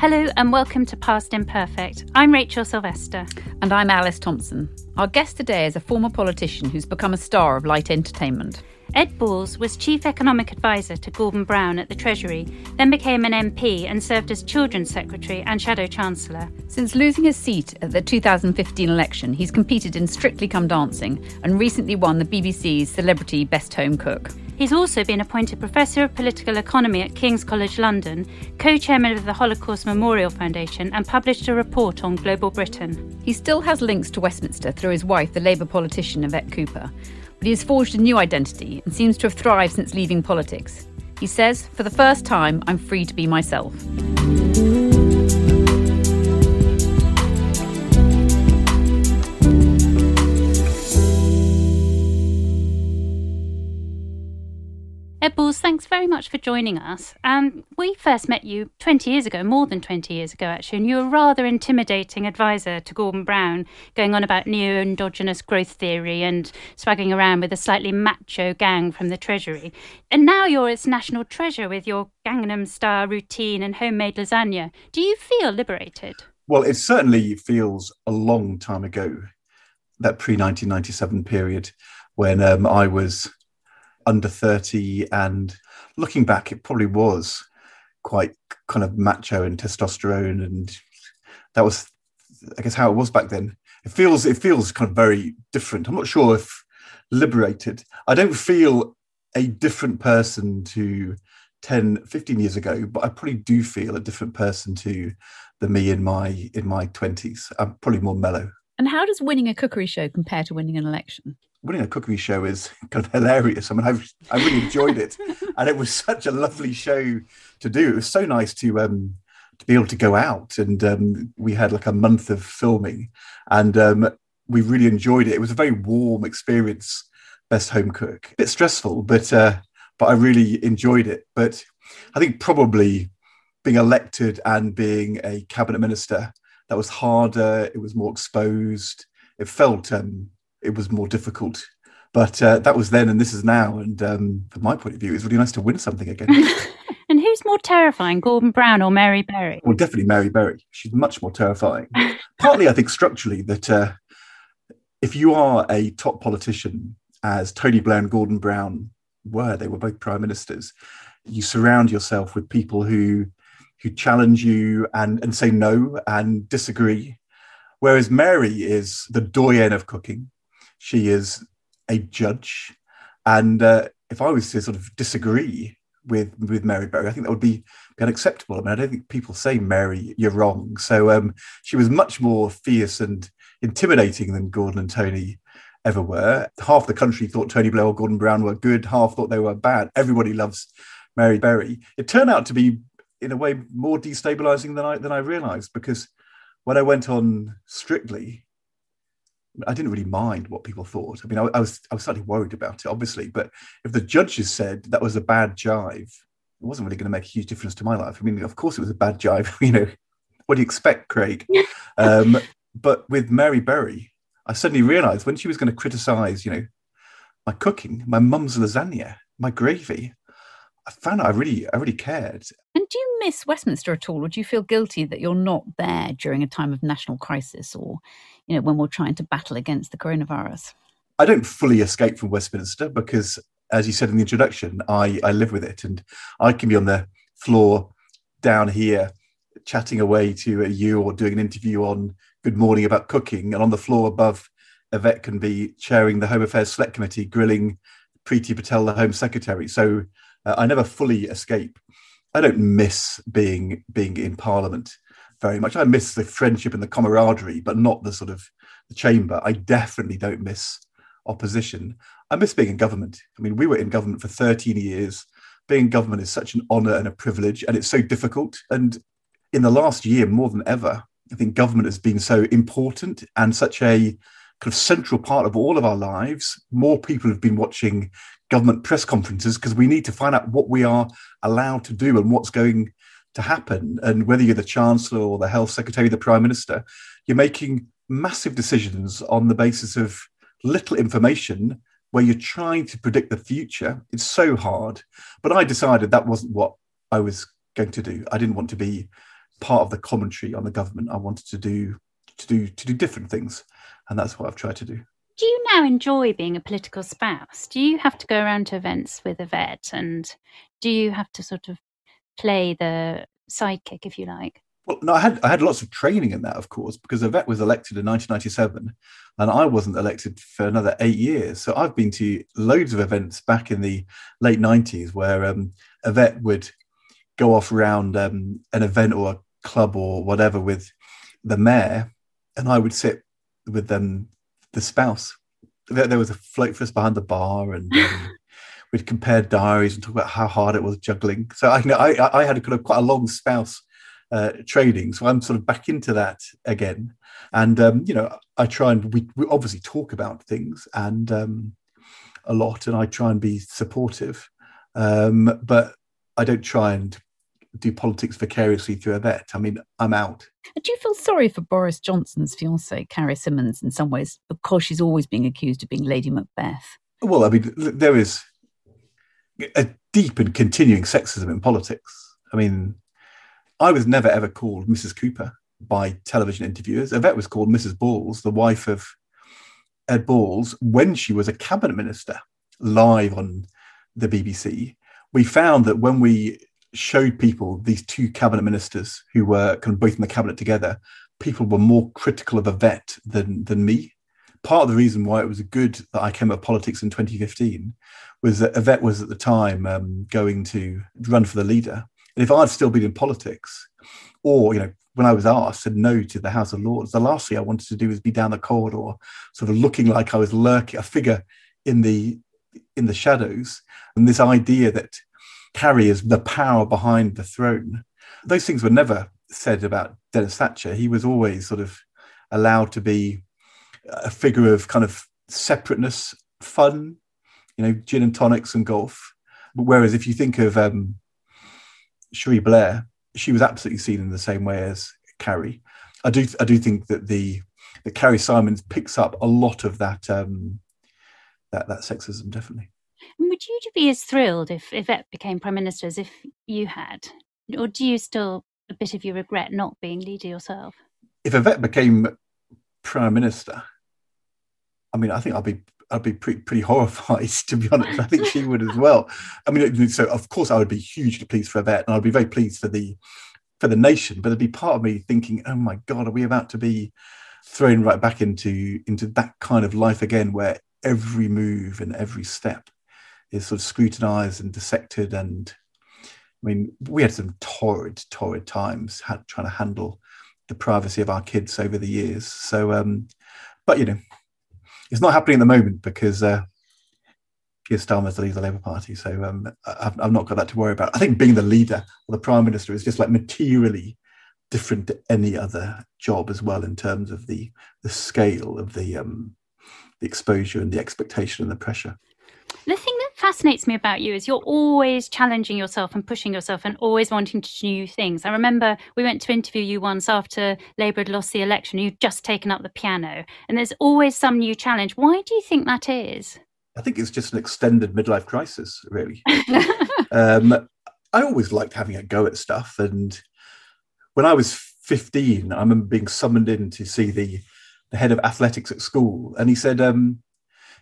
Hello and welcome to Past Imperfect. I'm Rachel Sylvester. And I'm Alice Thomson. Our guest today is a former politician who's become a star of light entertainment. Ed Balls was Chief Economic Advisor to Gordon Brown at the Treasury, then became an MP and served as Children's Secretary and Shadow Chancellor. Since losing his seat at the 2015 election, he's competed in Strictly Come Dancing and recently won the BBC's Celebrity Best Home Cook. He's also been appointed Professor of Political Economy at King's College London, co chairman of the Holocaust Memorial Foundation, and published a report on global Britain. He still has links to Westminster through his wife, the Labour politician Yvette Cooper but he has forged a new identity and seems to have thrived since leaving politics. He says, For the first time, I'm free to be myself. Ed Balls, thanks very much for joining us. Um, we first met you 20 years ago, more than 20 years ago, actually, and you were a rather intimidating advisor to Gordon Brown, going on about neo endogenous growth theory and swagging around with a slightly macho gang from the Treasury. And now you're its national treasure with your Gangnam style routine and homemade lasagna. Do you feel liberated? Well, it certainly feels a long time ago, that pre 1997 period when um, I was under 30 and looking back it probably was quite kind of macho and testosterone and that was i guess how it was back then. It feels it feels kind of very different. I'm not sure if liberated. I don't feel a different person to 10 15 years ago but i probably do feel a different person to the me in my in my 20s i'm probably more mellow. And how does winning a cookery show compare to winning an election winning a cookery show is kind of hilarious. I mean, I've I really enjoyed it, and it was such a lovely show to do. It was so nice to um, to be able to go out, and um, we had like a month of filming, and um, we really enjoyed it. It was a very warm experience. Best home cook, a bit stressful, but uh, but I really enjoyed it. But I think probably being elected and being a cabinet minister that was harder. It was more exposed. It felt um, it was more difficult. But uh, that was then, and this is now. And um, from my point of view, it's really nice to win something again. and who's more terrifying, Gordon Brown or Mary Berry? Well, definitely Mary Berry. She's much more terrifying. Partly, I think, structurally, that uh, if you are a top politician, as Tony Blair and Gordon Brown were, they were both prime ministers, you surround yourself with people who who challenge you and, and say no and disagree. Whereas Mary is the doyen of cooking. She is a judge. And uh, if I was to sort of disagree with with Mary Berry, I think that would be, unacceptable. I mean, I don't think people say Mary, you're wrong. So um, she was much more fierce and intimidating than Gordon and Tony ever were. Half the country thought Tony Blair or Gordon Brown were good, half thought they were bad. Everybody loves Mary Berry. It turned out to be, in a way, more destabilizing than I than I realized because when I went on Strictly, I didn't really mind what people thought. I mean, I, I, was I was slightly worried about it, obviously, but if the judges said that was a bad jive, it wasn't really going to make a huge difference to my life. I mean, of course, it was a bad jive. You know, what do you expect, Craig? um, but with Mary Berry, I suddenly realised when she was going to criticise, you know, my cooking, my mum's lasagna, my gravy, I found out I really, I really cared. And do you miss Westminster at all, or do you feel guilty that you're not there during a time of national crisis, or you know, when we're trying to battle against the coronavirus? I don't fully escape from Westminster because, as you said in the introduction, I, I live with it and I can be on the floor down here chatting away to you or doing an interview on Good Morning about cooking, and on the floor above, Yvette can be chairing the Home Affairs Select Committee, grilling Priti Patel, the Home Secretary. So uh, I never fully escape. I don't miss being being in Parliament very much. I miss the friendship and the camaraderie, but not the sort of the chamber. I definitely don't miss opposition. I miss being in government. I mean, we were in government for 13 years. Being in government is such an honour and a privilege, and it's so difficult. And in the last year, more than ever, I think government has been so important and such a kind of central part of all of our lives. More people have been watching government press conferences because we need to find out what we are allowed to do and what's going to happen. And whether you're the Chancellor or the Health Secretary, the Prime Minister, you're making massive decisions on the basis of little information where you're trying to predict the future. It's so hard. But I decided that wasn't what I was going to do. I didn't want to be part of the commentary on the government. I wanted to do to do to do different things. And that's what I've tried to do. Do you now enjoy being a political spouse? Do you have to go around to events with Yvette and do you have to sort of play the sidekick, if you like? Well, no, I had I had lots of training in that, of course, because Yvette was elected in 1997, and I wasn't elected for another eight years. So I've been to loads of events back in the late 90s where um, Yvette would go off around um, an event or a club or whatever with the mayor, and I would sit with um, the spouse. There, there was a float for us behind the bar, and um, we'd compare diaries and talk about how hard it was juggling. So I, you know, I, I had a kind of quite a long spouse uh, trading, so I'm sort of back into that again. And um, you know, I try and we, we obviously talk about things and um, a lot, and I try and be supportive, um, but I don't try and do politics vicariously through Yvette. I mean, I'm out. Do you feel sorry for Boris Johnson's fiancée, Carrie Symonds, in some ways, because she's always being accused of being Lady Macbeth? Well, I mean, there is a deep and continuing sexism in politics. I mean, I was never ever called Mrs. Cooper by television interviewers. Yvette was called Mrs. Balls, the wife of Ed Balls, when she was a cabinet minister live on the BBC. We found that when we showed people these two cabinet ministers who were kind of both in the cabinet together, people were more critical of Yvette than than me. Part of the reason why it was good that I came up politics in 2015 was that Yvette was at the time um, going to run for the leader. And if I'd still been in politics, or you know, when I was asked, said no to the House of Lords, the last thing I wanted to do was be down the corridor, sort of looking like I was lurking, a figure in the in the shadows. And this idea that Carrie is the power behind the throne. Those things were never said about Denis Thatcher. He was always sort of allowed to be a figure of kind of separateness, fun, you know, gin and tonics and golf. Whereas if you think of um, Cherie Blair, she was absolutely seen in the same way as Carrie. I do, I do think that the that Carrie Symonds picks up a lot of that um, that that sexism, definitely. Would you be as thrilled if Yvette became prime minister as if you had, or do you still a bit of you regret not being leader yourself? If Yvette became prime minister, I mean, I think I'd be I'd be pretty, pretty horrified to be honest. I think she would as well. I mean, so of course I would be hugely pleased for Yvette, and I'd be very pleased for the for the nation. But there'd be part of me thinking, "Oh my God, are we about to be thrown right back into into that kind of life again, where every move and every step is sort of scrutinized and dissected. And I mean, we had some torrid, torrid times trying to handle the privacy of our kids over the years. So, um, but you know, it's not happening at the moment because uh, Keir Starmer's the leader of the Labour Party. So um, I've, I've, not got that to worry about. I think being the leader or the prime minister is just like materially different to any other job as well in terms of the the scale of the um, the exposure and the expectation and the pressure. That fascinates me about you is you're always challenging yourself and pushing yourself and always wanting to do new things. I remember we went to interview you once after Labour had lost the election. You'd just taken up the piano, and there's always some new challenge. Why do you think that is? I think it's just an extended midlife crisis, really. um, I always liked having a go at stuff. And when I was 15, I remember being summoned in to see the, the head of athletics at school. And he said, um,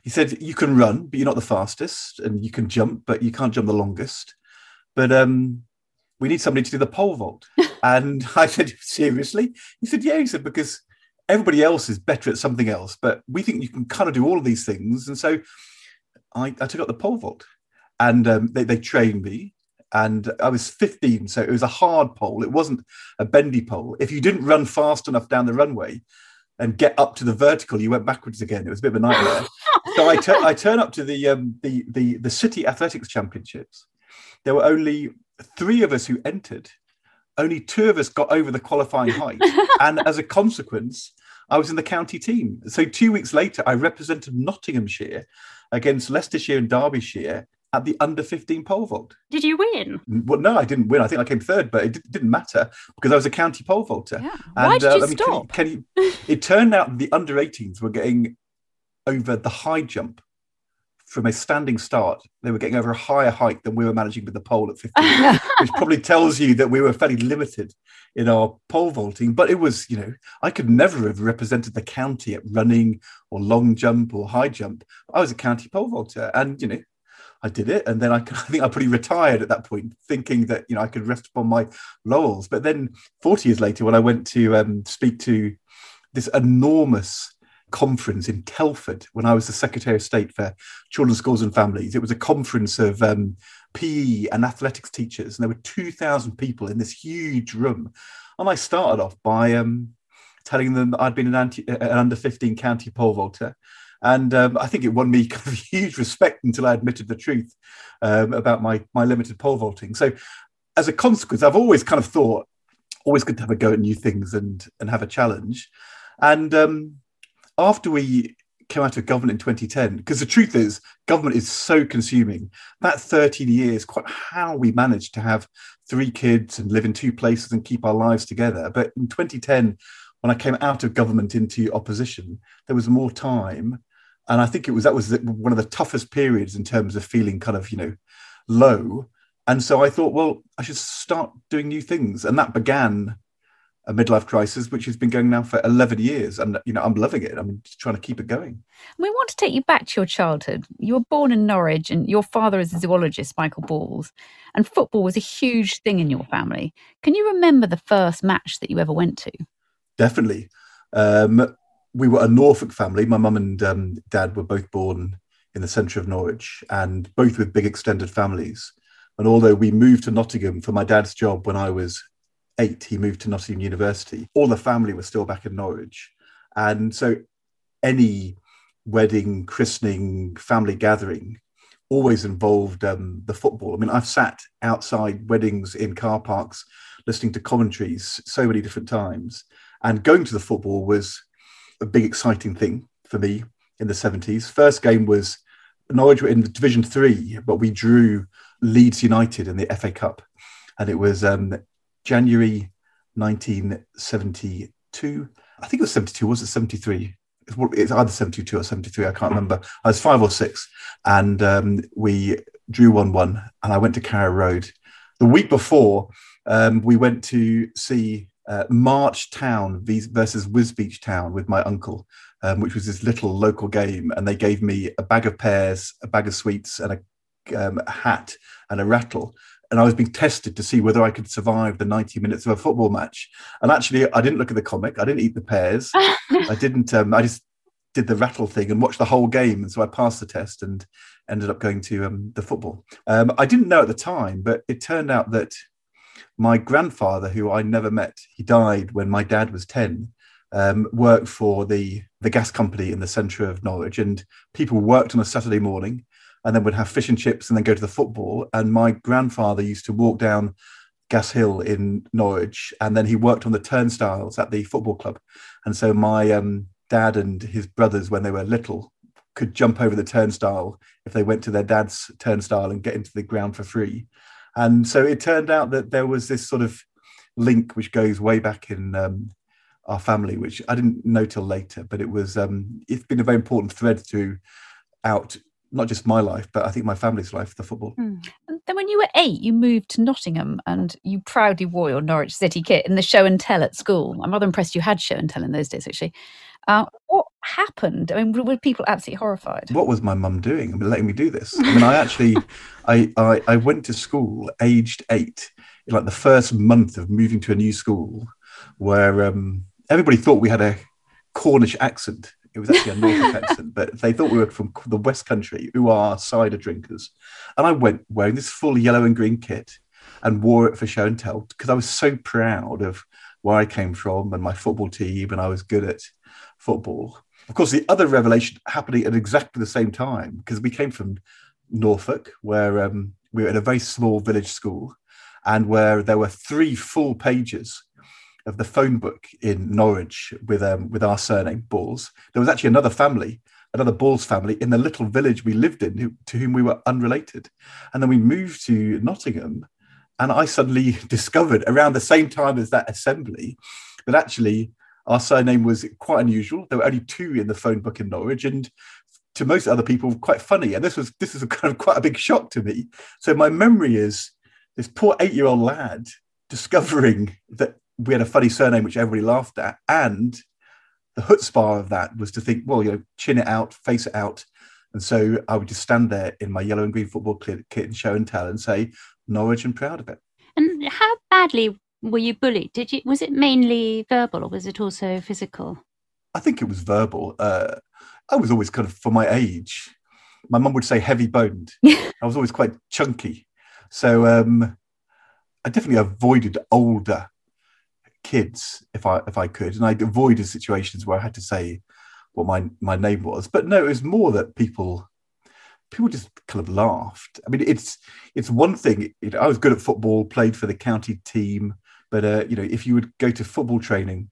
he said, You can run, but you're not the fastest, and you can jump, but you can't jump the longest. But um, we need somebody to do the pole vault. and I said, Seriously? He said, Yeah. He said, Because everybody else is better at something else, but we think you can kind of do all of these things. And so I, I took up the pole vault and um, they, they trained me. And I was 15, so it was a hard pole. It wasn't a bendy pole. If you didn't run fast enough down the runway and get up to the vertical, you went backwards again. It was a bit of a nightmare. so I, tur- I turn up to the, um, the, the, the City Athletics Championships. There were only three of us who entered. Only two of us got over the qualifying height. and as a consequence, I was in the county team. So two weeks later, I represented Nottinghamshire against Leicestershire and Derbyshire at the under 15 pole vault. Did you win? Well, no, I didn't win. I think I came third, but it didn't matter because I was a county pole vaulter. Yeah. Why And, did uh, you I mean, stop? Can you, can you, it turned out the under 18s were getting over the high jump from a standing start. They were getting over a higher height than we were managing with the pole at 15, which probably tells you that we were fairly limited in our pole vaulting. But it was, you know, I could never have represented the county at running or long jump or high jump. I was a county pole vaulter, and you know, I did it, and then I, I think I pretty retired at that point, thinking that you know I could rest upon my laurels. But then, forty years later, when I went to um, speak to this enormous conference in Telford, when I was the Secretary of State for Children's Schools and Families, it was a conference of um, PE and athletics teachers, and there were two thousand people in this huge room. And I started off by um, telling them that I'd been an, anti, an under fifteen county pole vaulter. And um, I think it won me kind of huge respect until I admitted the truth um, about my my limited pole vaulting. So, as a consequence, I've always kind of thought, always good to have a go at new things and and have a challenge. And um, after we came out of government in 2010, because the truth is, government is so consuming. That 13 years, quite how we managed to have three kids and live in two places and keep our lives together. But in 2010, when I came out of government into opposition, there was more time and I think it was that was one of the toughest periods in terms of feeling kind of you know low. And so I thought, well, I should start doing new things, and that began a midlife crisis, which has been going now for eleven years, and you know I'm loving it. I'm trying to keep it going. We want to take you back to your childhood. You were born in Norwich, and your father is a zoologist, Michael Balls, and football was a huge thing in your family. Can you remember the first match that you ever went to? Definitely. Um, we were a Norfolk family. My mum and um, dad were both born in the centre of Norwich and both with big extended families. And although we moved to Nottingham for my dad's job when I was eight, he moved to Nottingham University, all the family was still back in Norwich. And so any wedding, christening, family gathering always involved um, the football. I mean, I've sat outside weddings in car parks listening to commentaries so many different times. And going to the football was a big exciting thing for me in the 70s. First game was Norwich were in Division Three, but we drew Leeds United in the FA Cup, and it was um, January 1972. I think it was 72. Was it 73? It's either 72 or 73. I can't remember. I was five or six, and um, we drew one-one. And I went to Carrow Road. The week before, um, we went to see uh, March Town versus Wisbech Town with my uncle, um, which was this little local game. And they gave me a bag of pears, a bag of sweets, and a, um, a hat and a rattle. And I was being tested to see whether I could survive the 90 minutes of a football match. And actually, I didn't look at the comic. I didn't eat the pears. I didn't. Um, I just did the rattle thing and watched the whole game. And so I passed the test and ended up going to um, the football. Um, I didn't know at the time, but it turned out that my grandfather, who I never met, he died when my dad was 10, um, worked for the, the gas company in the centre of Norwich. And people worked on a Saturday morning and then would have fish and chips and then go to the football. And my grandfather used to walk down Gas Hill in Norwich and then he worked on the turnstiles at the football club. And so my um, dad and his brothers, when they were little, could jump over the turnstile if they went to their dad's turnstile and get into the ground for free. And so it turned out that there was this sort of link which goes way back in um, our family, which I didn't know till later, but it was um, it's been a very important thread to out not just my life, but I think my family's life, the football. Mm. And then when you were eight, you moved to Nottingham and you proudly wore your Norwich City kit in the show and tell at school. I'm rather impressed you had show and tell in those days, actually. Uh, what happened? I mean, were people absolutely horrified? What was my mum doing? I mean, letting me do this. I mean, I actually, I, I, I went to school aged eight, like the first month of moving to a new school, where um, everybody thought we had a Cornish accent. It was actually a Norfolk accent, but they thought we were from the West Country, who are cider drinkers. And I went wearing this full yellow and green kit and wore it for show and tell because I was so proud of where I came from and my football team, and I was good at football. Of course, the other revelation happening at exactly the same time because we came from Norfolk, where um, we were in a very small village school, and where there were three full pages of the phone book in Norwich with um, with our surname Balls. There was actually another family, another Balls family in the little village we lived in, who, to whom we were unrelated. And then we moved to Nottingham, and I suddenly discovered around the same time as that assembly that actually our surname was quite unusual. There were only two in the phone book in Norwich, and to most other people, quite funny. And this was this is kind of quite a big shock to me. So my memory is this poor eight-year-old lad discovering that we had a funny surname which everybody laughed at, and the chutzpah of that was to think, well, you know, chin it out, face it out. And so I would just stand there in my yellow and green football kit and show and tell and say, Norwich and proud of it. And how badly were you bullied? Did you was it mainly verbal or was it also physical? I think it was verbal. Uh, I was always kind of for my age. My mum would say heavy boned. I was always quite chunky, so um, I definitely avoided older kids if I if I could, and I avoided situations where I had to say what my my name was. But no, it was more that people people just kind of laughed. I mean, it's it's one thing. You know, I was good at football, played for the county team, but uh, you know, if you would go to football training,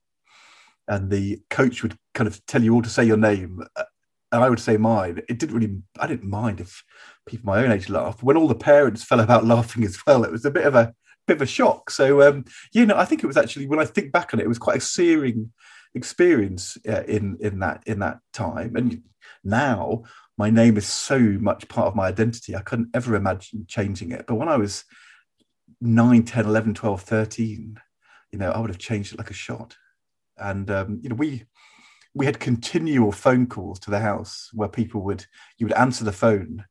and the coach would kind of tell you all to say your name, uh, and I would say mine, it didn't really. I didn't mind if people my own age laughed. When all the parents fell about laughing as well, it was a bit of a bit of a shock. So um, you know, I think it was actually when I think back on it, it was quite a searing experience uh, in in that in that time. And now my name is so much part of my identity. I couldn't ever imagine changing it. But when I was 9, 10, 11, 12, 13, you know, I would have changed it like a shot. And um, you know, we we had continual phone calls to the house where people would you would answer the phone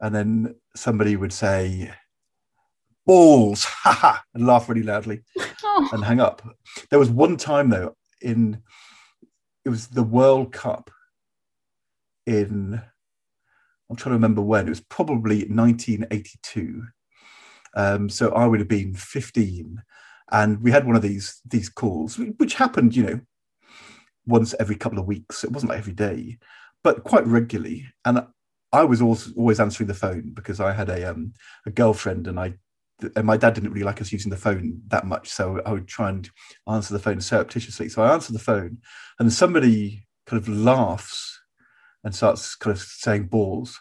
and then somebody would say balls, ha ha, and laugh really loudly oh. and hang up. There was one time though in it was the World Cup in I'm trying to remember when it was probably 1982. Um, so I would have been 15, and we had one of these these calls, which happened, you know, once every couple of weeks. It wasn't like every day, but quite regularly. And I was always always answering the phone because I had a um, a girlfriend, and I and my dad didn't really like us using the phone that much, so I would try and answer the phone surreptitiously. So I answered the phone, and somebody kind of laughs and starts kind of saying balls.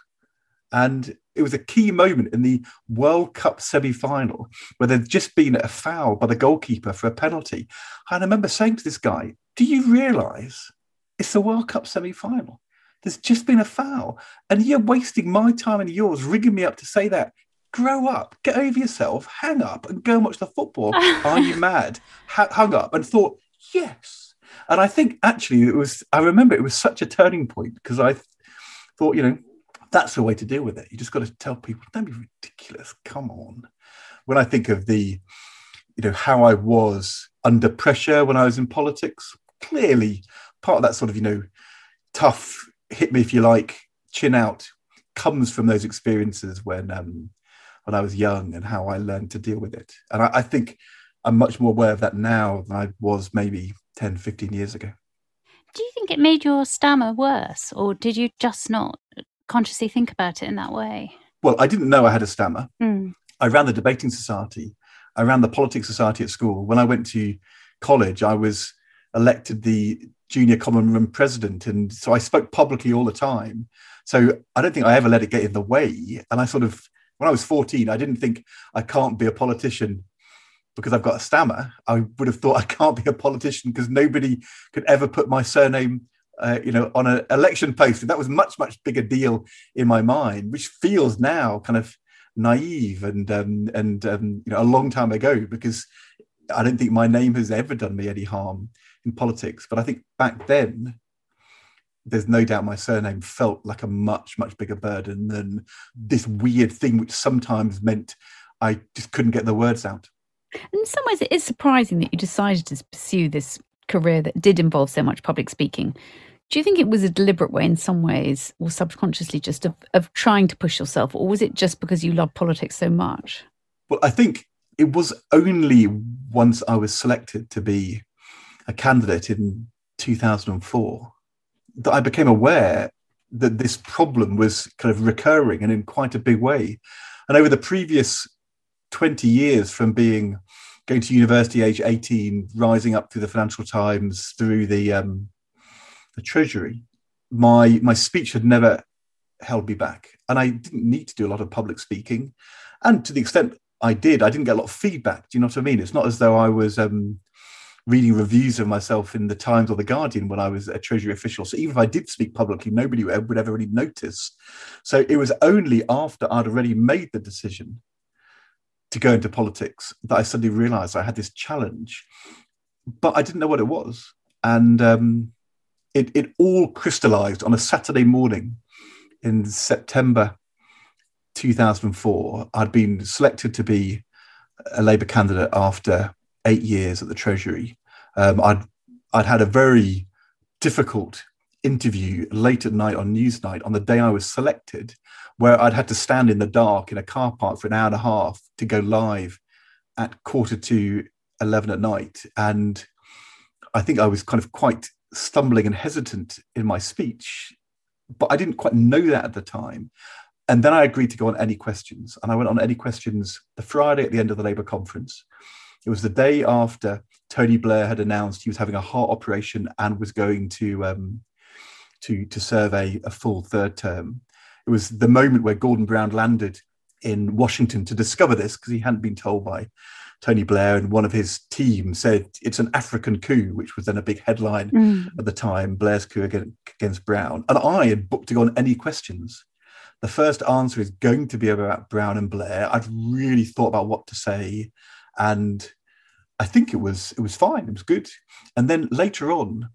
And it was a key moment in the World Cup semi final where there'd just been a foul by the goalkeeper for a penalty. And I remember saying to this guy, Do you realize it's the World Cup semi final? There's just been a foul. And you're wasting my time and yours rigging me up to say that. Grow up, get over yourself, hang up, and go and watch the football. Are you mad? H- hung up and thought, Yes, and I think actually it was, I remember it was such a turning point because I thought, you know, that's the way to deal with it. You just got to tell people, don't be ridiculous. Come on. When I think of the, you know, how I was under pressure when I was in politics, clearly part of that sort of, you know, tough, hit me if you like, chin out comes from those experiences when um, when I was young and how I learned to deal with it. And I, I think I'm much more aware of that now than I was maybe 10, 15 years ago. Do you think it made your stammer worse, or did you just not consciously think about it in that way? Well, I didn't know I had a stammer. Mm. I ran the debating society. I ran the politics society at school. When I went to college, I was elected the junior common room president. And so I spoke publicly all the time. So I don't think I ever let it get in the way. And I sort of, when I was 14, I didn't think I can't be a politician because I've got a stammer, I would have thought I can't be a politician because nobody could ever put my surname, uh, you know, on an election poster. That was much much bigger deal in my mind, which feels now kind of naive and um, and um, you know a long time ago because I don't think my name has ever done me any harm in politics. But I think back then there's no doubt my surname felt like a much, much bigger burden than this weird thing, which sometimes meant I just couldn't get the words out. In some ways, it is surprising that you decided to pursue this career that did involve so much public speaking. Do you think it was a deliberate way in some ways, or subconsciously just of, of trying to push yourself, or was it just because you love politics so much? Well, I think it was only once I was selected to be a candidate in 2004 that I became aware that this problem was kind of recurring and in quite a big way. And over the previous 20 years from being going to university age 18, rising up through the Financial Times, through the um, the Treasury, my my speech had never held me back, and I didn't need to do a lot of public speaking. And to the extent I did, I didn't get a lot of feedback. Do you know what I mean? It's not as though I was um, reading reviews of myself in the Times or the Guardian when I was a Treasury official. So even if I did speak publicly, nobody would ever really notice. So it was only after I'd already made the decision to go into politics that I suddenly realised I had this challenge, but I didn't know what it was. And um, it, it all crystallized on a Saturday morning in September 2004. I'd been selected to be a Labour candidate after eight years at the Treasury. Um, I'd, I'd had a very difficult interview late at night on Newsnight on the day I was selected, where I'd had to stand in the dark in a car park for an hour and a half to go live at quarter to 11 at night. And I think I was kind of quite stumbling and hesitant in my speech, but I didn't quite know that at the time. And then I agreed to go on any questions. And I went on any questions the Friday at the end of the Labour conference. It was the day after Tony Blair had announced he was having a heart operation and was going to um, to to serve a, a full third term. It was the moment where Gordon Brown landed in Washington to discover this because he hadn't been told by Tony Blair and one of his team said it's an African coup, which was then a big headline mm. at the time, Blair's coup against, against Brown. And I had booked to go on any questions. The first answer is going to be about Brown and Blair. I'd really thought about what to say, and I think it was it was fine. It was good. And then later on,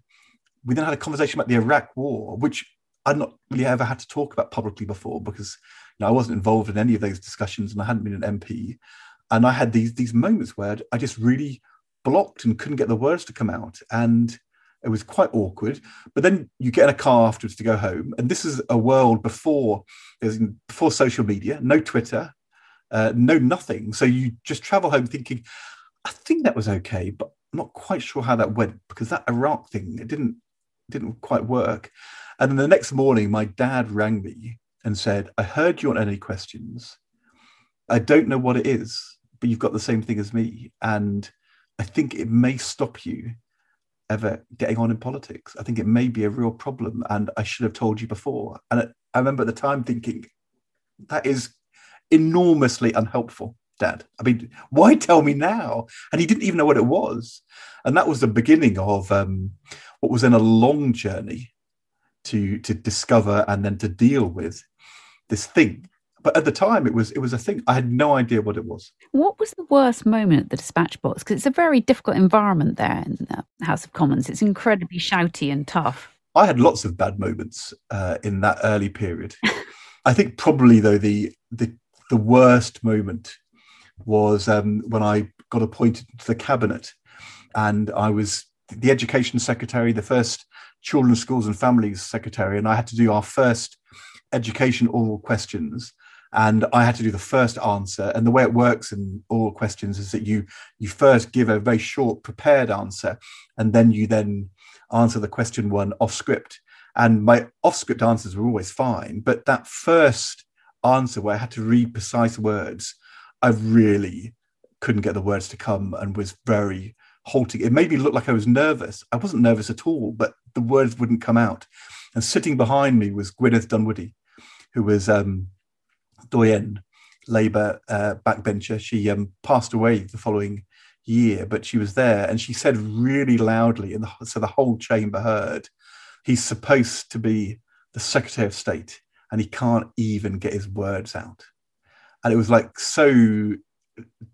we then had a conversation about the Iraq War, which I'd not really ever had to talk about publicly before because you know, I wasn't involved in any of those discussions and I hadn't been an MP and I had these these moments where I just really blocked and couldn't get the words to come out, and it was quite awkward. But then you get in a car afterwards to go home, and this is a world before there's before social media, no Twitter, uh, no nothing. So you just travel home thinking, I think that was okay, but I'm not quite sure how that went because that Iraq thing it didn't didn't quite work. And then the next morning, my dad rang me and said, "I heard you on any questions." I don't know what it is, but you've got the same thing as me. And I think it may stop you ever getting on in politics. I think it may be a real problem. And I should have told you before. And I remember at the time thinking, that is enormously unhelpful, Dad. I mean, why tell me now? And he didn't even know what it was. And that was the beginning of um, what was then a long journey to to discover and then to deal with this thing but at the time it was it was a thing i had no idea what it was. What was the worst moment at the dispatch box because it's a very difficult environment there in the house of commons. It's incredibly shouty and tough. I had lots of bad moments uh, in that early period. I think probably though the the, the worst moment was um, when i got appointed to the cabinet and i was the education secretary the first children's schools and families secretary and i had to do our first education oral questions and I had to do the first answer. And the way it works in all questions is that you you first give a very short prepared answer, and then you then answer the question one off script. And my off script answers were always fine, but that first answer where I had to read precise words, I really couldn't get the words to come and was very halting. It made me look like I was nervous. I wasn't nervous at all, but the words wouldn't come out. And sitting behind me was Gwyneth Dunwoody, who was um, doyen Labour uh, backbencher. She um, passed away the following year, but she was there and she said really loudly, and so the whole chamber heard, he's supposed to be the Secretary of State and he can't even get his words out. And it was like so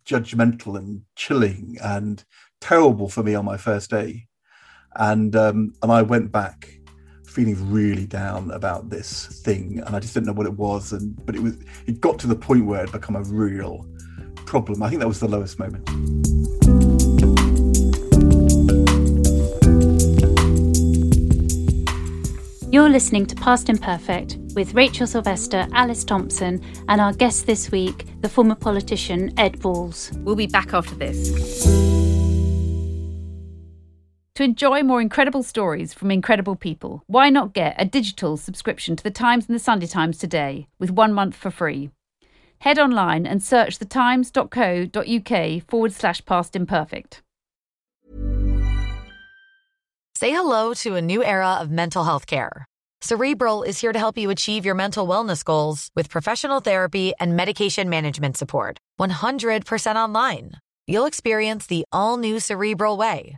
judgmental and chilling and terrible for me on my first day. And um, and I went back feeling really down about this thing, and I just didn't know what it was. And but it was it got to the point where it become a real problem. I think that was the lowest moment. You're listening to Past Imperfect with Rachel Sylvester, Alice Thomson, and our guest this week, the former politician Ed Balls. We'll be back after this. To enjoy more incredible stories from incredible people, why not get a digital subscription to The Times and The Sunday Times today with one month for free? Head online and search thetimes.co.uk forward slash past imperfect. Say hello to a new era of mental health care. Cerebral is here to help you achieve your mental wellness goals with professional therapy and medication management support. 100% online. You'll experience the all new Cerebral Way,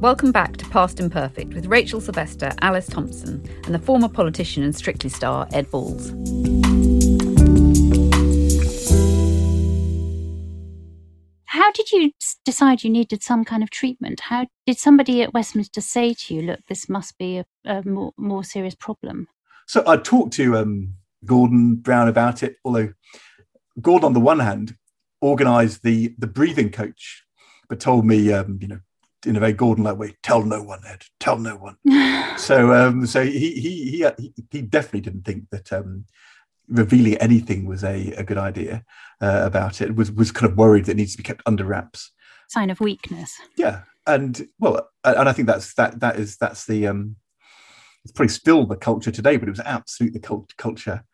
Welcome back to Past Imperfect with Rachel Sylvester, Alice Thomson, and the former politician and Strictly star Ed Balls. How did you decide you needed some kind of treatment? How did somebody at Westminster say to you, look, this must be a, a more, more, serious problem? So I talked to um, Gordon Brown about it, although Gordon, on the one hand, organised the the breathing coach, but told me, um, you know, in a very Gordon-like way, tell no one, Ed, tell no one. so, um, so he, he he he definitely didn't think that um, revealing anything was a, a good idea uh, about it. Was was kind of worried that it needs to be kept under wraps. Sign of weakness. Yeah, and well, and I think that's that that is that's the um, it's probably still the culture today, but it was absolutely the cult- culture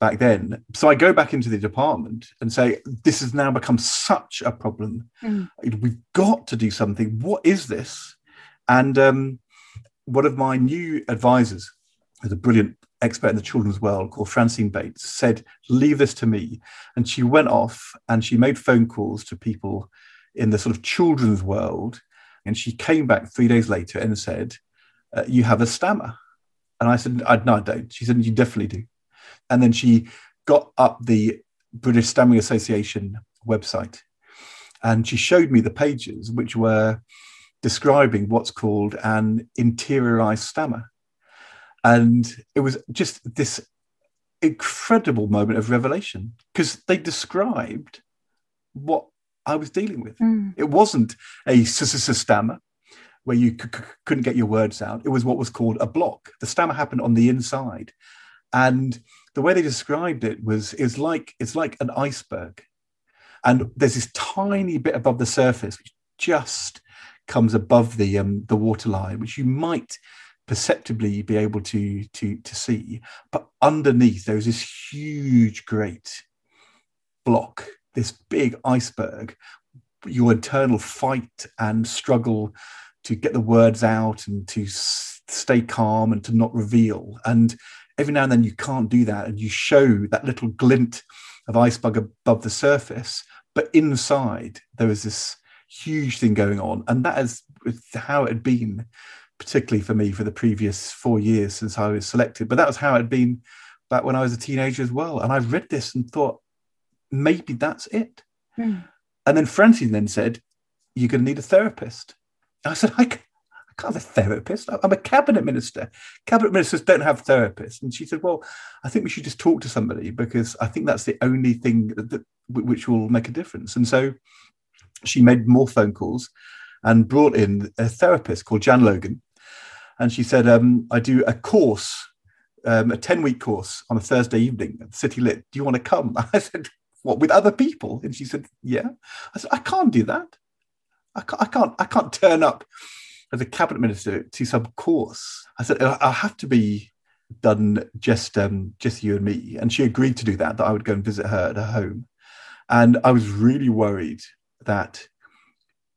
back then. So I go back into the department and say, this has now become such a problem. Mm. We've got to do something. What is this? And um, one of my new advisors, who's a brilliant expert in the children's world called Francine Bates, said, leave this to me. And she went off and she made phone calls to people in the sort of children's world. And she came back three days later and said, uh, you have a stammer. And I said, I, no, I don't. She said, you definitely do and then she got up the British Stammering Association website and she showed me the pages which were describing what's called an interiorized stammer. And it was just this incredible moment of revelation because they described what I was dealing with. Mm. It wasn't a stammer where you c- couldn't get your words out. It was what was called a block. The stammer happened on the inside. And the way they described it was is like it's like an iceberg. And there's this tiny bit above the surface which just comes above the um, the waterline which you might perceptibly be able to to to see. But underneath there's this huge great block this big iceberg. Your internal fight and struggle to get the words out and to stay calm and to not reveal. And every now and then you can't do that and you show that little glint of iceberg above the surface but inside there was this huge thing going on. And that is how it had been particularly for me for the previous four years since i was selected. But that was how it had been back when i was a teenager as well. And i read this and thought maybe that's it. Mm. and then francine then said you're going to need a therapist. I said i, can't have a therapist. I'm a cabinet minister. Cabinet ministers don't have therapists. And she said, well, I think we should just talk to somebody because I think that's the only thing that, which will make a difference. And so she made more phone calls and brought in a therapist called Jan Logan. And she said, um, I do a course um, a 10 week course on a Thursday evening at City Lit. Do you want to come? I said, What, with other people? And she said, Yeah. I said, I can't do that. I can't, I can't, I can't turn up as a cabinet minister to some course. I said, I'll have to be done just um, just you and me. And she agreed to do that, that I would go and visit her at her home. And I was really worried that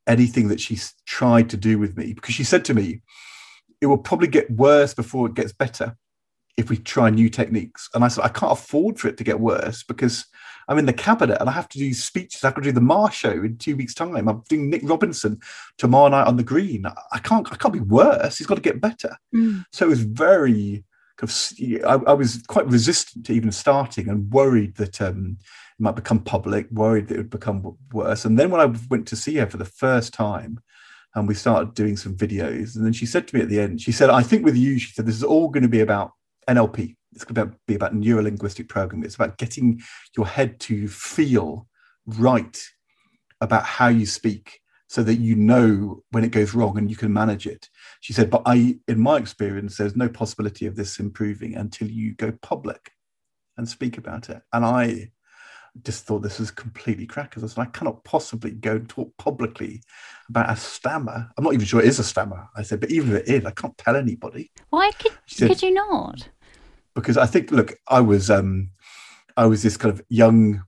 anything that she tried to do with me, because she said to me, it will probably get worse before it gets better if we try new techniques. And I said, I can't afford for it to get worse because I'm in the cabinet and I have to do speeches. I have to do the Marr show in two weeks' time. I'm doing Nick Robinson tomorrow night on the green. I can't, I can't be worse. He's got to get better. Mm. So it was very, I, I, was quite resistant to even starting and worried that um, it might become public, worried that it would become worse. And then when I went to see her for the first time, and we started doing some videos, and then she said to me at the end, she said, "I think with you, she said, this is all going to be about NLP. It's going to be about neuro linguistic programming. It's about getting your head to feel right about how you speak so that you know when it goes wrong and you can manage it. She said, but I, in my experience, there's no possibility of this improving until you go public and speak about it. And I just thought this was completely crackers. I said, I cannot possibly go and talk publicly about a stammer. I'm not even sure it is a stammer. I said, but even if it is, I can't tell anybody. Why could, said, could you not? Because I think, look, I was um, I was this kind of young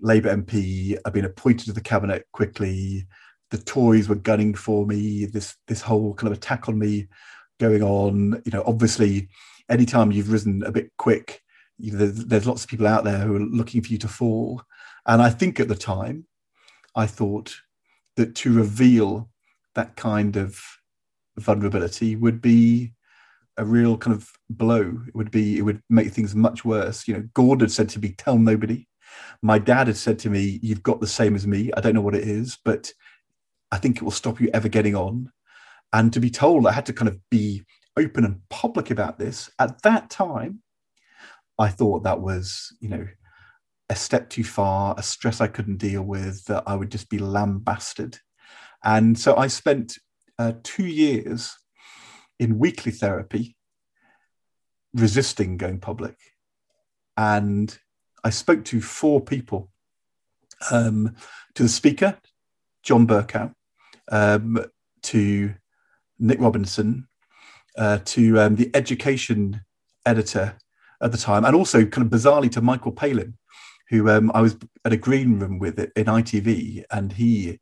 Labour MP. I've been appointed to the cabinet quickly. The Tories were gunning for me. This this whole kind of attack on me going on. You know, obviously, anytime you've risen a bit quick, you know, there's, there's lots of people out there who are looking for you to fall. And I think at the time, I thought that to reveal that kind of vulnerability would be a real kind of blow. It would be, it would make things much worse. You know, Gordon said to me, tell nobody. My dad had said to me, you've got the same as me. I don't know what it is, but I think it will stop you ever getting on. And to be told I had to kind of be open and public about this at that time I thought that was, you know, a step too far, a stress I couldn't deal with, that I would just be lambasted. And so I spent uh, two years in weekly therapy, resisting going public. And I spoke to four people um, to the speaker, John Bercow, um, to Nick Robinson, uh, to um, the education editor, at the time, and also kind of bizarrely to Michael Palin, who um, I was at a green room with in ITV, and he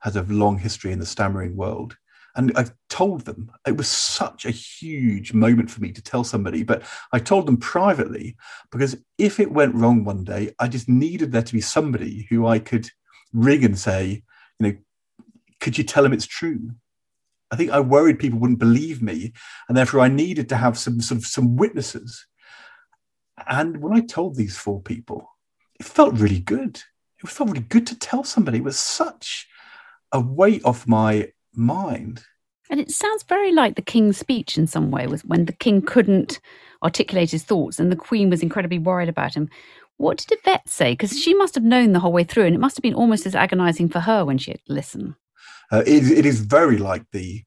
has a long history in the stammering world. And I told them it was such a huge moment for me to tell somebody, but I told them privately because if it went wrong one day, I just needed there to be somebody who I could ring and say, you know, could you tell him it's true? I think I worried people wouldn't believe me, and therefore I needed to have some sort of some witnesses and when I told these four people, it felt really good. It felt really good to tell somebody. It was such a weight off my mind. And it sounds very like the King's speech in some way, was when the King couldn't articulate his thoughts and the Queen was incredibly worried about him. What did Yvette say? Because she must have known the whole way through, and it must have been almost as agonising for her when she had to listen. Uh, it, it is very like the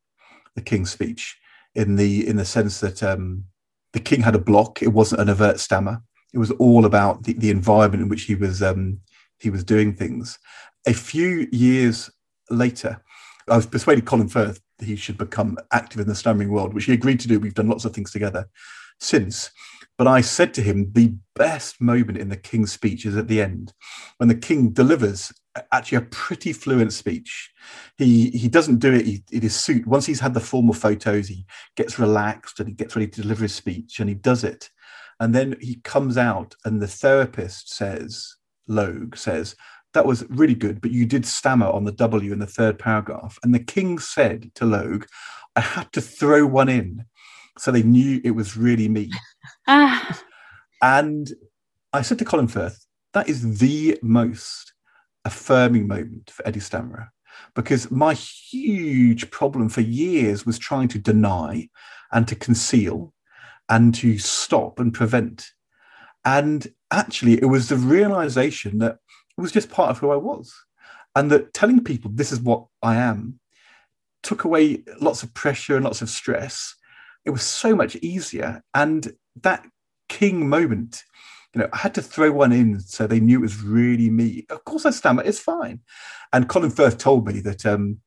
the King's speech in the in the sense that um, the king had a block. It wasn't an overt stammer. It was all about the, the environment in which he was um, he was doing things. A few years later, I was persuaded Colin Firth that he should become active in the stammering world, which he agreed to do. We've done lots of things together since. But I said to him, the best moment in the king's speech is at the end, when the king delivers actually a pretty fluent speech. He he doesn't do it in his suit. Once he's had the formal photos, he gets relaxed and he gets ready to deliver his speech, and he does it. And then he comes out, and the therapist says, Logue says, that was really good, but you did stammer on the W in the third paragraph. And the king said to Logue, I had to throw one in so they knew it was really me. Ah. And I said to Colin Firth, that is the most affirming moment for Eddie Stammerer because my huge problem for years was trying to deny and to conceal and to stop and prevent. And actually, it was the realization that was just part of who I was. And that telling people this is what I am took away lots of pressure and lots of stress. It was so much easier. And that king moment, you know, I had to throw one in so they knew it was really me. Of course, I stammer. It's fine. And Colin Firth told me that um,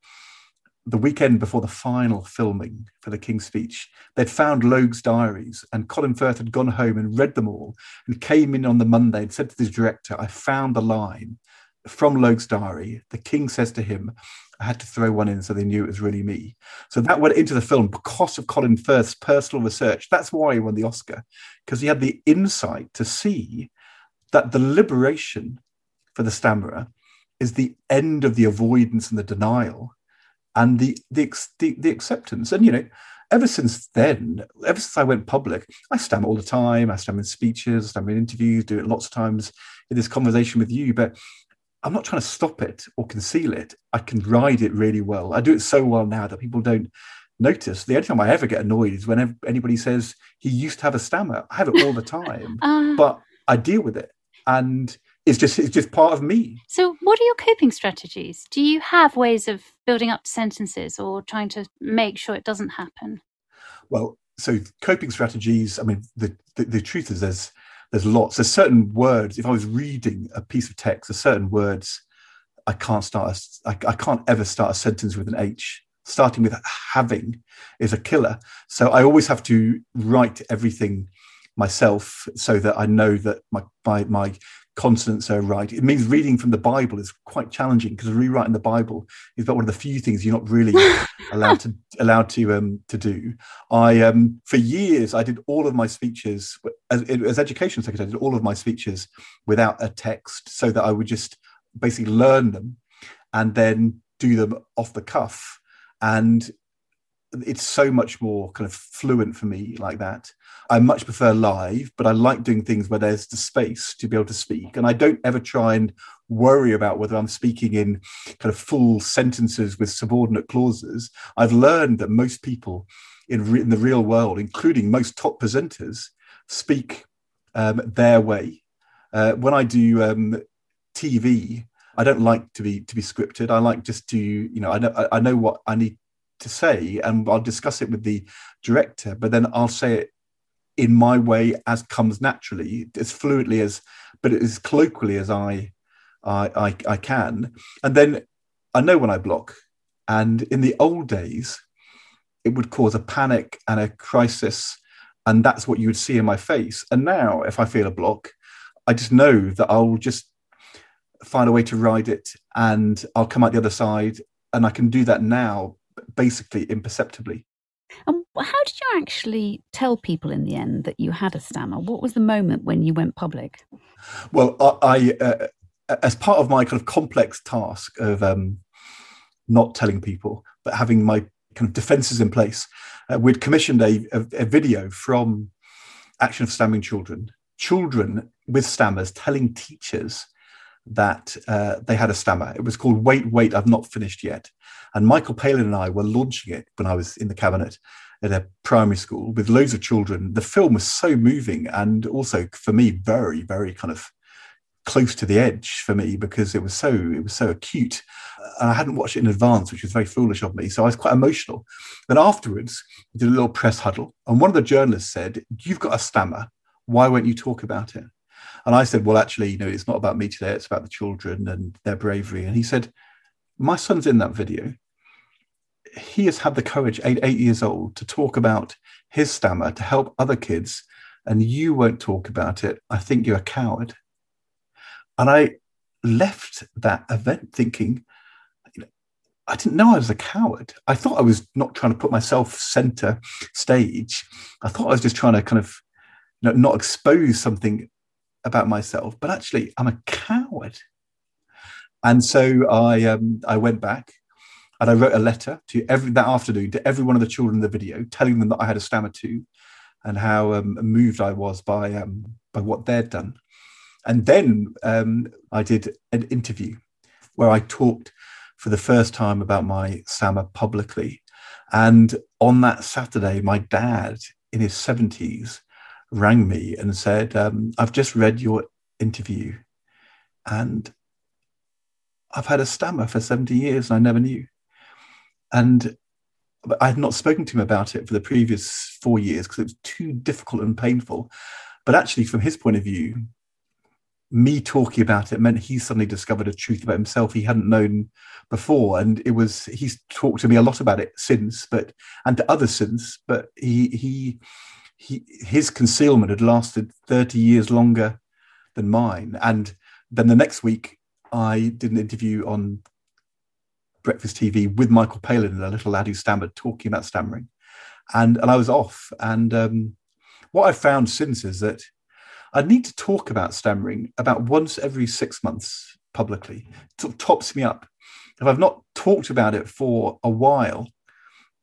the weekend before the final filming for the King's Speech, they'd found Logue's diaries, and Colin Firth had gone home and read them all, and came in on the Monday and said to the director, "I found the line from Logue's diary. The King says to him." I had to throw one in so they knew it was really me. So that went into the film because of Colin Firth's personal research. That's why he won the Oscar, because he had the insight to see that the liberation for the stammerer is the end of the avoidance and the denial and the, the, the, the acceptance. And, you know, ever since then, ever since I went public, I stammer all the time. I stammer in speeches, I stammer in interviews, do it lots of times in this conversation with you. But I'm not trying to stop it or conceal it. I can ride it really well. I do it so well now that people don't notice. The only time I ever get annoyed is whenever anybody says he used to have a stammer. I have it all the time, uh, but I deal with it. And it's just it's just part of me. So, what are your coping strategies? Do you have ways of building up sentences or trying to make sure it doesn't happen? Well, so coping strategies. I mean, the the, the truth is there's there's lots. There's certain words. If I was reading a piece of text, there's certain words I can't start. A, I, I can't ever start a sentence with an H. Starting with having is a killer. So I always have to write everything myself so that I know that my my, my consonants are right. It means reading from the Bible is quite challenging because rewriting the Bible is about one of the few things you're not really allowed to allowed to um, to do. I um, for years I did all of my speeches as, as education secretary. I did all of my speeches without a text, so that I would just basically learn them and then do them off the cuff. And it's so much more kind of fluent for me like that. I much prefer live, but I like doing things where there's the space to be able to speak. And I don't ever try and worry about whether I'm speaking in kind of full sentences with subordinate clauses. I've learned that most people in, re- in the real world, including most top presenters, speak um, their way. Uh, when I do um, TV, I don't like to be to be scripted. I like just to you know I know I know what I need to say and I'll discuss it with the director, but then I'll say it in my way as comes naturally, as fluently as, but as colloquially as I, I, I, I can. And then I know when I block. And in the old days, it would cause a panic and a crisis. And that's what you would see in my face. And now, if I feel a block, I just know that I'll just find a way to ride it and I'll come out the other side. And I can do that now basically imperceptibly. And how did you actually tell people in the end that you had a stammer? What was the moment when you went public? Well, I, I uh, as part of my kind of complex task of um, not telling people, but having my kind of defences in place, uh, we'd commissioned a, a, a video from Action of Stammering Children, children with stammers telling teachers that uh, they had a stammer. It was called Wait, Wait, I've Not Finished Yet. And Michael Palin and I were launching it when I was in the cabinet at a primary school with loads of children. The film was so moving and also for me very, very kind of close to the edge for me because it was so it was so acute and i hadn't watched it in advance which was very foolish of me so i was quite emotional then afterwards we did a little press huddle and one of the journalists said you've got a stammer why won't you talk about it and I said, well, actually, you know, it's not about me today. It's about the children and their bravery. And he said, my son's in that video. He has had the courage, eight, eight years old, to talk about his stammer to help other kids, and you won't talk about it. I think you're a coward. And I left that event thinking, I didn't know I was a coward. I thought I was not trying to put myself center stage. I thought I was just trying to kind of you know, not expose something about myself, but actually I'm a coward. And so I um, I went back and I wrote a letter to every that afternoon to every one of the children in the video, telling them that I had a stammer too, and how um, moved I was by um, by what they'd done. And then um, I did an interview where I talked for the first time about my stammer publicly. And on that Saturday, my dad in his 70s rang me and said, um, I've just read your interview and I've had a stammer for 70 years and I never knew. And I had not spoken to him about it for the previous four years because it was too difficult and painful. But actually, from his point of view, me talking about it meant he suddenly discovered a truth about himself he hadn't known before and it was he's talked to me a lot about it since but and to others since but he he he his concealment had lasted 30 years longer than mine and then the next week i did an interview on breakfast tv with michael palin and a little lad who stammered talking about stammering and and i was off and um, what i've found since is that I need to talk about stammering about once every six months publicly. It sort of tops me up. If I've not talked about it for a while,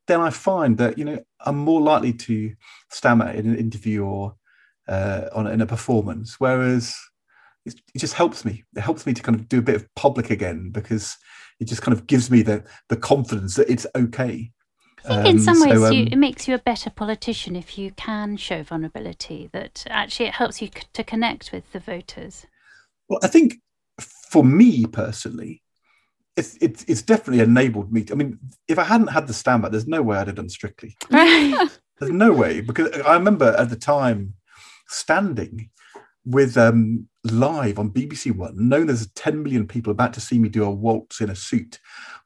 then I find that you know I'm more likely to stammer in an interview or uh, on in a performance. Whereas it, it just helps me. It helps me to kind of do a bit of public again because it just kind of gives me the the confidence that it's okay I think in some um, ways so, um, you, it makes you a better politician if you can show vulnerability. That actually it helps you c- to connect with the voters. Well, I think for me personally, it's, it's it's definitely enabled me. To, I mean, if I hadn't had the stammer, there's no way I'd have done Strictly. there's no way because I remember at the time standing with um, live on BBC One, knowing there's 10 million people about to see me do a waltz in a suit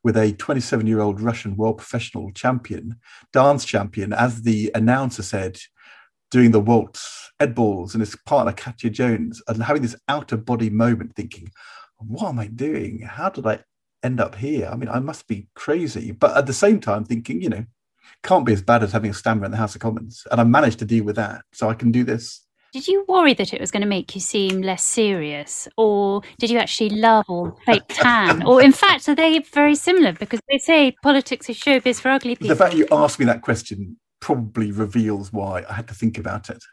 with a 27 year old Russian world professional champion, dance champion, as the announcer said, doing the waltz, Ed Balls and his partner Katya Jones, and having this out of body moment, thinking, what am I doing? How did I end up here? I mean, I must be crazy. But at the same time, thinking, you know, can't be as bad as having a stammer in the House of Commons. And I managed to deal with that. So I can do this. Did you worry that it was going to make you seem less serious, or did you actually love or fake tan? or in fact, are they very similar? Because they say politics is showbiz for ugly people. The fact you asked me that question probably reveals why I had to think about it.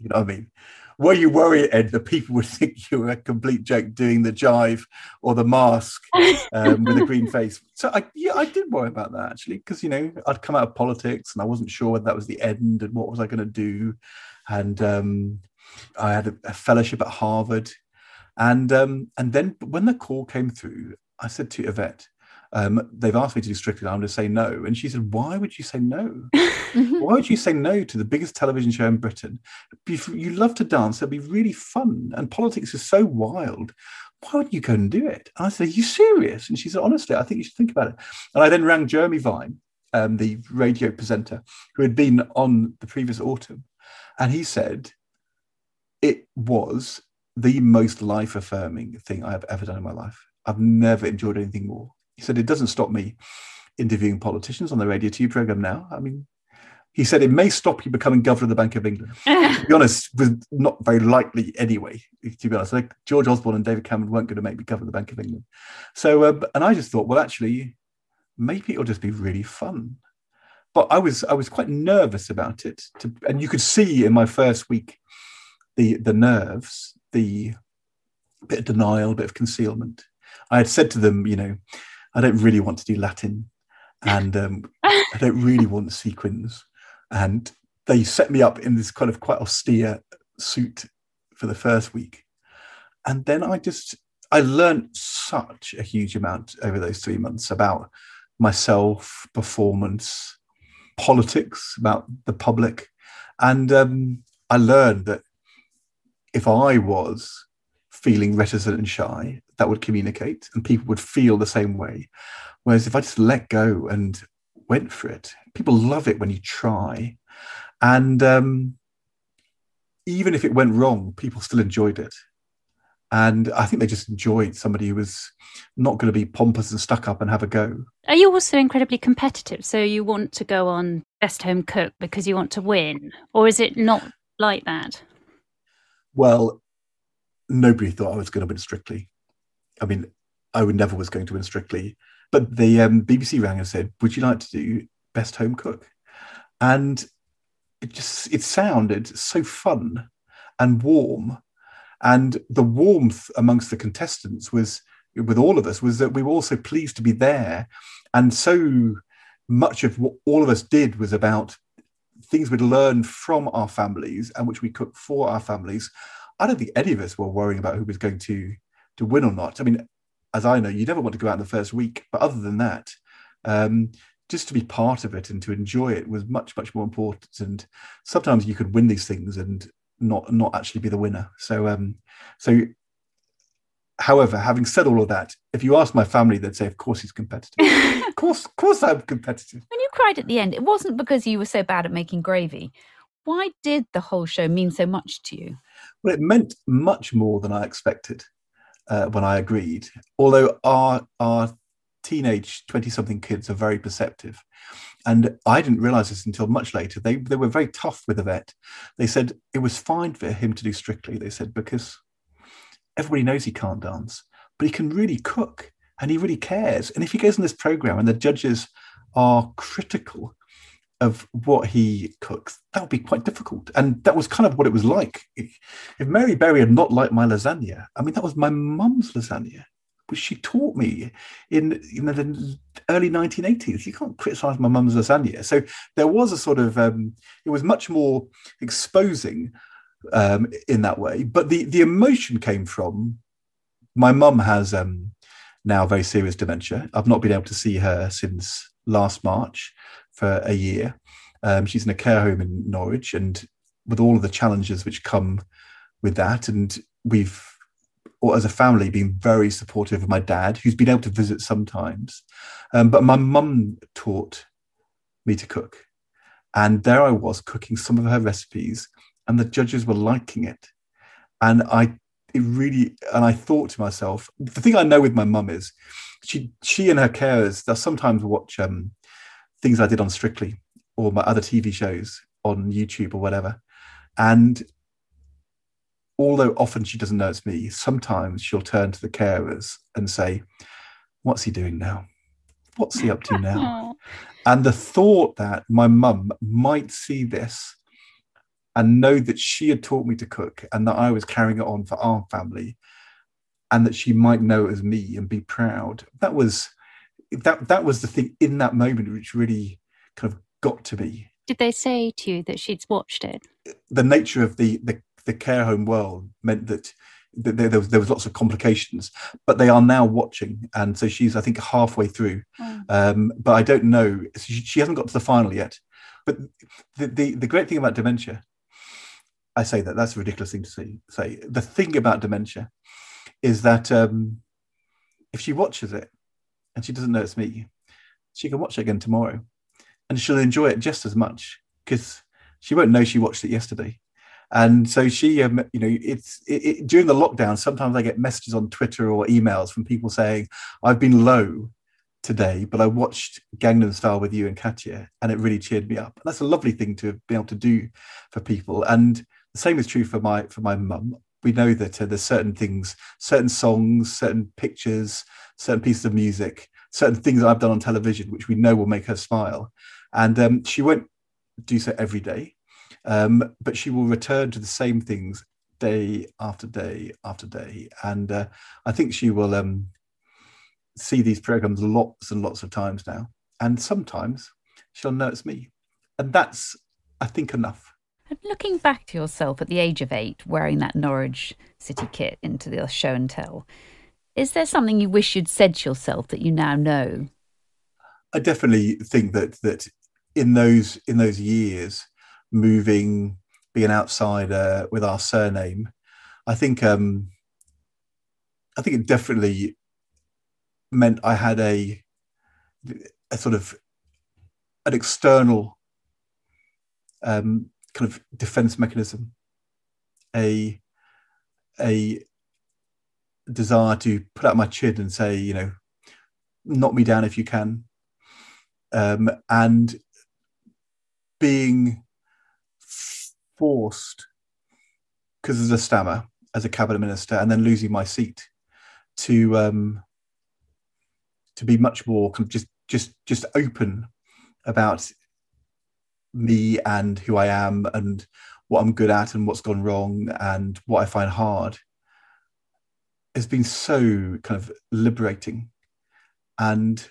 You know what I mean? Were you worried, Ed, that people would think you were a complete joke doing the jive or the mask um, with a green face? So, I, yeah, I did worry about that actually, because you know I'd come out of politics and I wasn't sure whether that was the end and what was I going to do and um, I had a, a, fellowship at Harvard, and um, and then when the call came through, I said to Yvette, um, "They've asked me to do Strictly, I'm going to say no." And she said, "Why would you say no? Why would you say no to the biggest television show in Britain? You love to dance; it'd be really fun, and politics is so wild." Why would you go and do it? And I said, Are you serious? And she said, Honestly, I think you should think about it. And I then rang Jeremy Vine, um, the radio presenter who had been on the previous autumn, and he said it was the most life affirming thing I have ever done in my life. I've never enjoyed anything more. He said it doesn't stop me interviewing politicians on the radio 2 program now. I mean, he said it may stop you becoming governor of the Bank of England. to be honest, was not very likely anyway. To be honest, like George Osborne and David Cameron weren't going to make me governor of the Bank of England. So, uh, and I just thought, well, actually, maybe it'll just be really fun but I was I was quite nervous about it. To, and you could see in my first week the the nerves, the bit of denial, bit of concealment. I had said to them, you know, I don't really want to do Latin, and um, I don't really want sequins, and they set me up in this kind of quite austere suit for the first week, and then I just I learned such a huge amount over those three months about myself, performance, politics, about the public. And um, I learned that if I was feeling reticent and shy, that would communicate and people would feel the same way. Whereas if I just let go and went for it, people love it when you try. And um, even if it went wrong, people still enjoyed it. And I think they just enjoyed somebody who was not going to be pompous and stuck up and have a go. Are you also incredibly competitive? So you want to go on Best Home Cook because you want to win? Or is it not like that? Well, nobody thought I was going to win Strictly. I mean, I would never was going to win Strictly. But the um, BBC rang and said, Would you like to do Best Home Cook? And it just it sounded so fun and warm and the warmth amongst the contestants was, with all of us, was that we were also pleased to be there. And so much of what all of us did was about things we'd learned from our families and which we cooked for our families. I don't think any of us were worrying about who was going to to win or not. I mean, as I know, you never want to go out in the first week, but other than that, um, just to be part of it and to enjoy it was much much more important and sometimes you could win these things and not not actually be the winner. So um so however having said all of that if you ask my family they'd say of course he's competitive. Of course of course i'm competitive. When you cried at the end it wasn't because you were so bad at making gravy. Why did the whole show mean so much to you? Well it meant much more than i expected uh, when i agreed although our our teenage 20 something kids are very perceptive. And I didn't realize this until much later. They, they were very tough with Yvette. They said it was fine for him to do strictly, they said, because everybody knows he can't dance, but he can really cook and he really cares. And if he goes in this program and the judges are critical of what he cooks, that would be quite difficult. And that was kind of what it was like. If Mary Berry had not liked my lasagna, I mean, that was my mum's lasagna she taught me in you know the early 1980s. You can't criticize my mum's lasagna. So there was a sort of um, it was much more exposing um, in that way. But the the emotion came from my mum has um, now very serious dementia. I've not been able to see her since last March for a year. Um, she's in a care home in Norwich, and with all of the challenges which come with that, and we've or as a family been very supportive of my dad, who's been able to visit sometimes. Um, but my mum taught me to cook. And there I was cooking some of her recipes, and the judges were liking it. And I it really and I thought to myself, the thing I know with my mum is she she and her carers, they'll sometimes watch um, things I did on Strictly or my other TV shows on YouTube or whatever. And although often she doesn't know it's me, sometimes she'll turn to the carers and say, What's he doing now? What's he up to now? and the thought that my mum might see this and know that she had taught me to cook and that I was carrying it on for our family and that she might know it as me and be proud. That was that that was the thing in that moment which really kind of got to me. Did they say to you that she'd watched it? The nature of the the the care home world meant that there, there, was, there was lots of complications, but they are now watching, and so she's I think halfway through. Mm. Um, but I don't know; she, she, hasn't got to the final yet. But the, the, the great thing about dementia, I say that that's a ridiculous thing to say. Say the thing about dementia is that um, if she watches it and she doesn't know it's me, she can watch it again tomorrow, and she'll enjoy it just as much because she won't know she watched it yesterday and so she, um, you know, it's it, it, during the lockdown. Sometimes I get messages on Twitter or emails from people saying, "I've been low today, but I watched Gangnam Style with you and Katya, and it really cheered me up." And that's a lovely thing to be able to do for people. And the same is true for my for my mum. We know that uh, there's certain things, certain songs, certain pictures, certain pieces of music, certain things I've done on television, which we know will make her smile. And um, she won't do so every day um, but she will return to the same things day after day after day. And uh, I think she will um, see these programs lots and lots of times now. And sometimes she'll know it's me. And that's, I think, enough. And looking back to yourself at the age of eight, wearing that Norwich City kit into the show and tell, is there something you wish you'd said to yourself that you now know? I definitely think that that in those in those years, moving, being outsider with our surname. I think um, I think it definitely meant I had a a sort of an external um, kind of defense mechanism, a a desire to put out my chin and say, you know, knock me down if you can, um, and being forced because as a stammer as a cabinet minister and then losing my seat to um, to be much more kind of just just just open about me and who I am and what I'm good at and what's gone wrong and what I find hard has been so kind of liberating and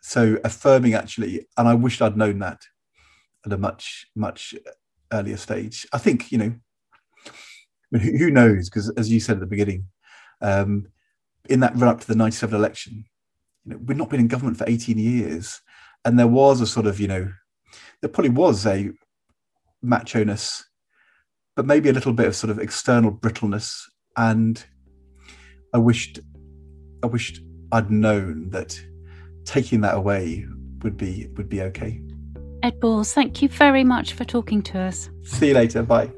so affirming actually. And I wished I'd known that at a much much earlier stage. I think you know, who knows? Because as you said at the beginning, um, in that run up to the '97 election, you know, we'd not been in government for 18 years. and there was a sort of you know there probably was a macho ness but maybe a little bit of sort of external brittleness and i wished i wished i'd known that taking that away would be would be okay Ed Balls, thank you very much for talking to us. see you later bye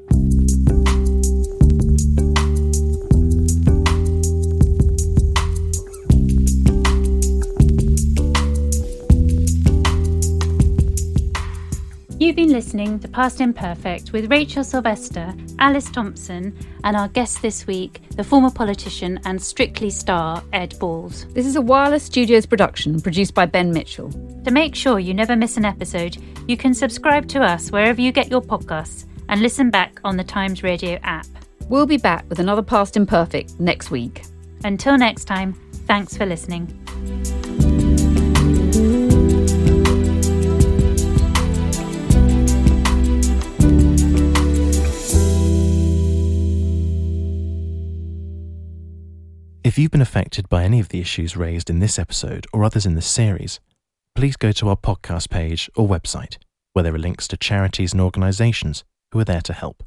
been listening to Past Imperfect with Rachel Sylvester, Alice Thomson, and our guest this week, the former politician and Strictly star Ed Balls. This is a Wireless Studios production produced by Ben Mitchell. To make sure you never miss an episode, you can subscribe to us wherever you get your podcasts and listen back on the Times Radio app. We'll be back with another Past Imperfect next week. Until next time, thanks for listening. If you've been affected by any of the issues raised in this episode or others in this series, please go to our podcast page or website, where there are links to charities and organisations who are there to help.